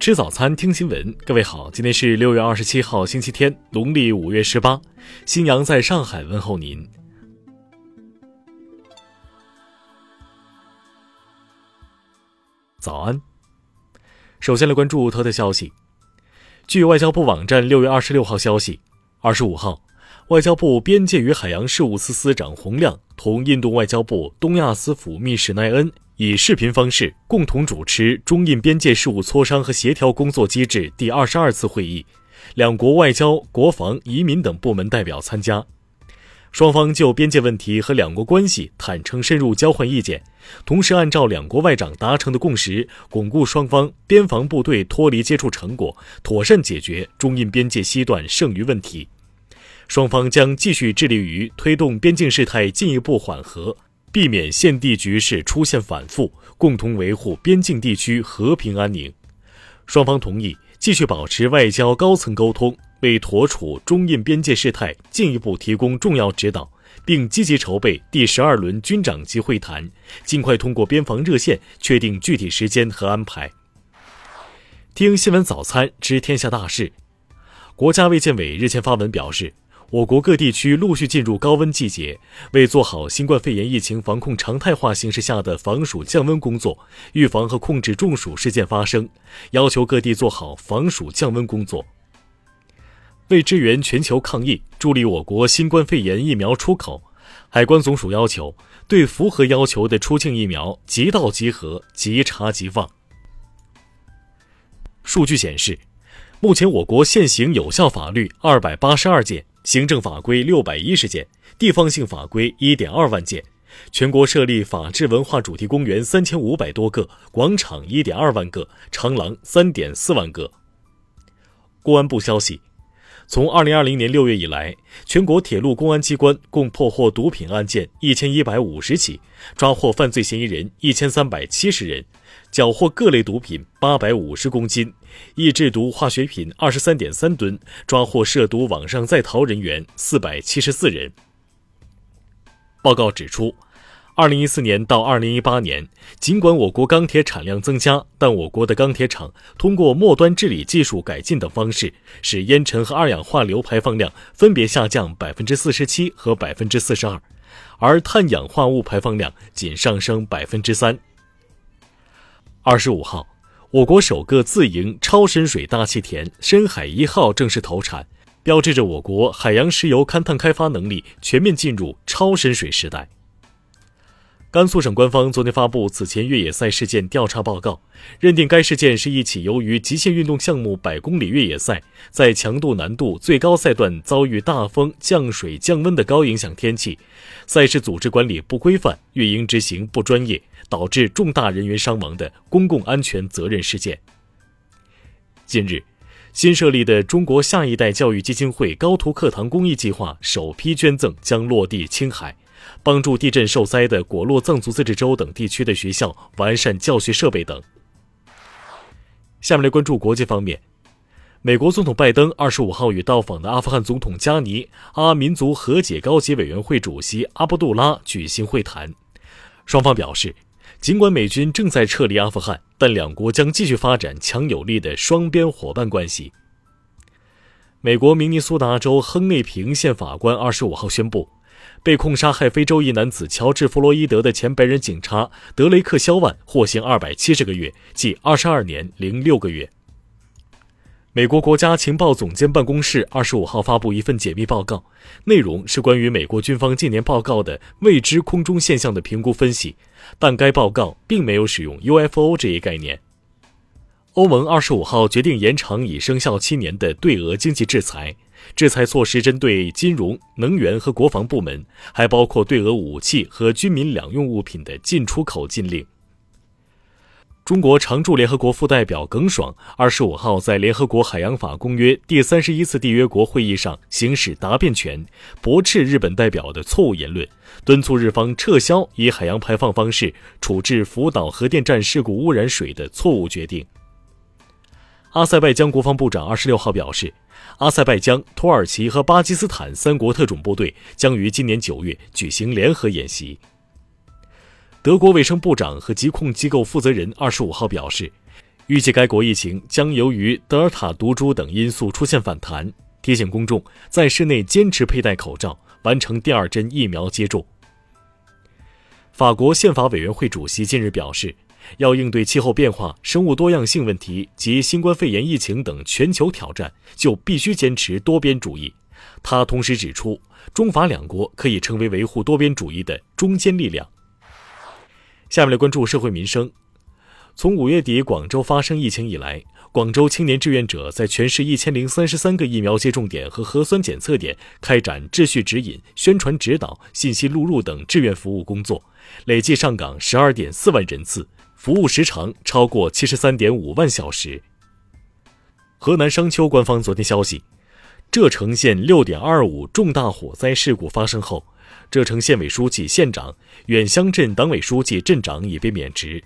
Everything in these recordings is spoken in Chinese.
吃早餐，听新闻。各位好，今天是六月二十七号，星期天，农历五月十八。新阳在上海问候您，早安。首先来关注特的消息。据外交部网站六月二十六号消息，二十五号，外交部边界与海洋事务司司长洪亮同印度外交部东亚司府密使奈恩。以视频方式共同主持中印边界事务磋商和协调工作机制第二十二次会议，两国外交、国防、移民等部门代表参加。双方就边界问题和两国关系坦诚深入交换意见，同时按照两国外长达成的共识，巩固双方边防部队脱离接触成果，妥善解决中印边界西段剩余问题。双方将继续致力于推动边境事态进一步缓和。避免现地局势出现反复，共同维护边境地区和平安宁。双方同意继续保持外交高层沟通，为妥处中印边界事态进一步提供重要指导，并积极筹备第十二轮军长级会谈，尽快通过边防热线确定具体时间和安排。听新闻早餐知天下大事。国家卫健委日前发文表示。我国各地区陆续进入高温季节，为做好新冠肺炎疫情防控常态化形势下的防暑降温工作，预防和控制中暑事件发生，要求各地做好防暑降温工作。为支援全球抗疫，助力我国新冠肺炎疫苗出口，海关总署要求对符合要求的出境疫苗即到即核、即查即放。数据显示，目前我国现行有效法律二百八十二件。行政法规六百一十件，地方性法规一点二万件，全国设立法治文化主题公园三千五百多个，广场一点二万个，长廊三点四万个。公安部消息，从二零二零年六月以来，全国铁路公安机关共破获毒品案件一千一百五十起，抓获犯罪嫌疑人一千三百七十人。缴获各类毒品八百五十公斤，易制毒化学品二十三点三吨，抓获涉毒网上在逃人员四百七十四人。报告指出，二零一四年到二零一八年，尽管我国钢铁产量增加，但我国的钢铁厂通过末端治理技术改进等方式，使烟尘和二氧化硫排放量分别下降百分之四十七和百分之四十二，而碳氧化物排放量仅上升百分之三。二十五号，我国首个自营超深水大气田“深海一号”正式投产，标志着我国海洋石油勘探开发能力全面进入超深水时代。甘肃省官方昨天发布此前越野赛事件调查报告，认定该事件是一起由于极限运动项目百公里越野赛在强度难度最高赛段遭遇大风、降水、降温的高影响天气，赛事组织管理不规范、运营执行不专业，导致重大人员伤亡的公共安全责任事件。近日，新设立的中国下一代教育基金会高途课堂公益计划首批捐赠将落地青海。帮助地震受灾的果洛藏族自治州等地区的学校完善教学设备等。下面来关注国际方面，美国总统拜登二十五号与到访的阿富汗总统加尼、阿民族和解高级委员会主席阿卜杜拉举行会谈。双方表示，尽管美军正在撤离阿富汗，但两国将继续发展强有力的双边伙伴关系。美国明尼苏达州亨内平县法官二十五号宣布。被控杀害非洲裔男子乔治·弗洛伊德的前白人警察德雷克·肖万获刑二百七十个月，即二十二年零六个月。美国国家情报总监办公室二十五号发布一份解密报告，内容是关于美国军方近年报告的未知空中现象的评估分析，但该报告并没有使用 UFO 这一概念。欧盟二十五号决定延长已生效七年的对俄经济制裁。制裁措施针对金融、能源和国防部门，还包括对俄武器和军民两用物品的进出口禁令。中国常驻联合国副代表耿爽二十五号在联合国海洋法公约第三十一次缔约国会议上行使答辩权，驳斥日本代表的错误言论，敦促日方撤销以海洋排放方式处置福岛核电站事故污染水的错误决定。阿塞拜疆国防部长二十六号表示。阿塞拜疆、土耳其和巴基斯坦三国特种部队将于今年九月举行联合演习。德国卫生部长和疾控机构负责人二十五号表示，预计该国疫情将由于德尔塔毒株等因素出现反弹，提醒公众在室内坚持佩戴口罩，完成第二针疫苗接种。法国宪法委员会主席近日表示，要应对气候变化、生物多样性问题及新冠肺炎疫情等全球挑战，就必须坚持多边主义。他同时指出，中法两国可以成为维护多边主义的中坚力量。下面来关注社会民生。从五月底广州发生疫情以来，广州青年志愿者在全市一千零三十三个疫苗接种点和核酸检测点开展秩序指引、宣传指导、信息录入等志愿服务工作，累计上岗十二点四万人次，服务时长超过七十三点五万小时。河南商丘官方昨天消息，柘城县六点二五重大火灾事故发生后，柘城县委书记、县长、远乡镇党委书记、镇长已被免职。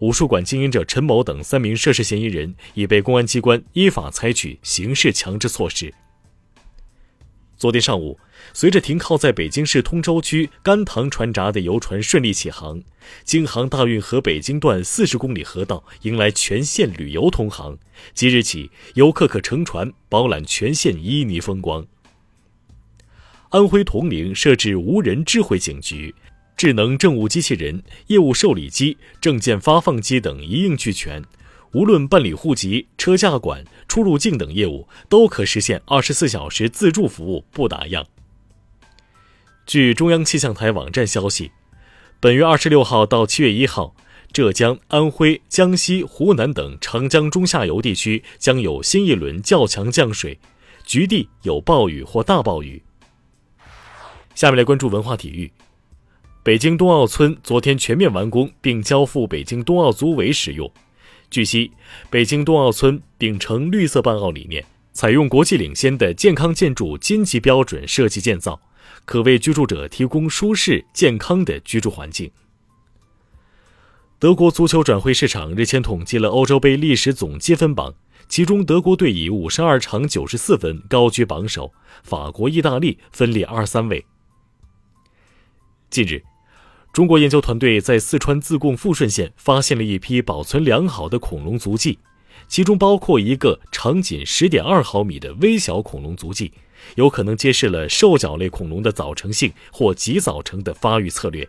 武术馆经营者陈某等三名涉事嫌疑人已被公安机关依法采取刑事强制措施。昨天上午，随着停靠在北京市通州区甘棠船闸的游船顺利起航，京杭大运河北京段四十公里河道迎来全线旅游通航。即日起，游客可乘船饱览全县旖旎风光。安徽铜陵设置无人智慧警局。智能政务机器人、业务受理机、证件发放机等一应俱全，无论办理户籍、车驾管、出入境等业务，都可实现二十四小时自助服务，不打烊。据中央气象台网站消息，本月二十六号到七月一号，浙江、安徽、江西、湖南等长江中下游地区将有新一轮较强降水，局地有暴雨或大暴雨。下面来关注文化体育。北京冬奥村昨天全面完工并交付北京冬奥组委使用。据悉，北京冬奥村秉承绿色办奥理念，采用国际领先的健康建筑金级标准设计建造，可为居住者提供舒适健康的居住环境。德国足球转会市场日前统计了欧洲杯历史总积分榜，其中德国队以五十二场九十四分高居榜首，法国、意大利分列二三位。近日。中国研究团队在四川自贡富顺县发现了一批保存良好的恐龙足迹，其中包括一个长仅十点二毫米的微小恐龙足迹，有可能揭示了兽脚类恐龙的早成性或极早成的发育策略。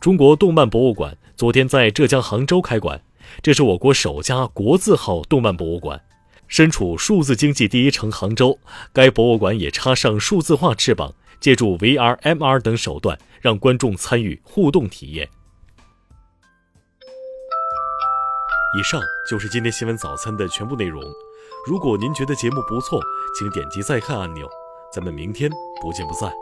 中国动漫博物馆昨天在浙江杭州开馆，这是我国首家国字号动漫博物馆。身处数字经济第一城杭州，该博物馆也插上数字化翅膀。借助 VR、MR 等手段，让观众参与互动体验。以上就是今天新闻早餐的全部内容。如果您觉得节目不错，请点击再看按钮。咱们明天不见不散。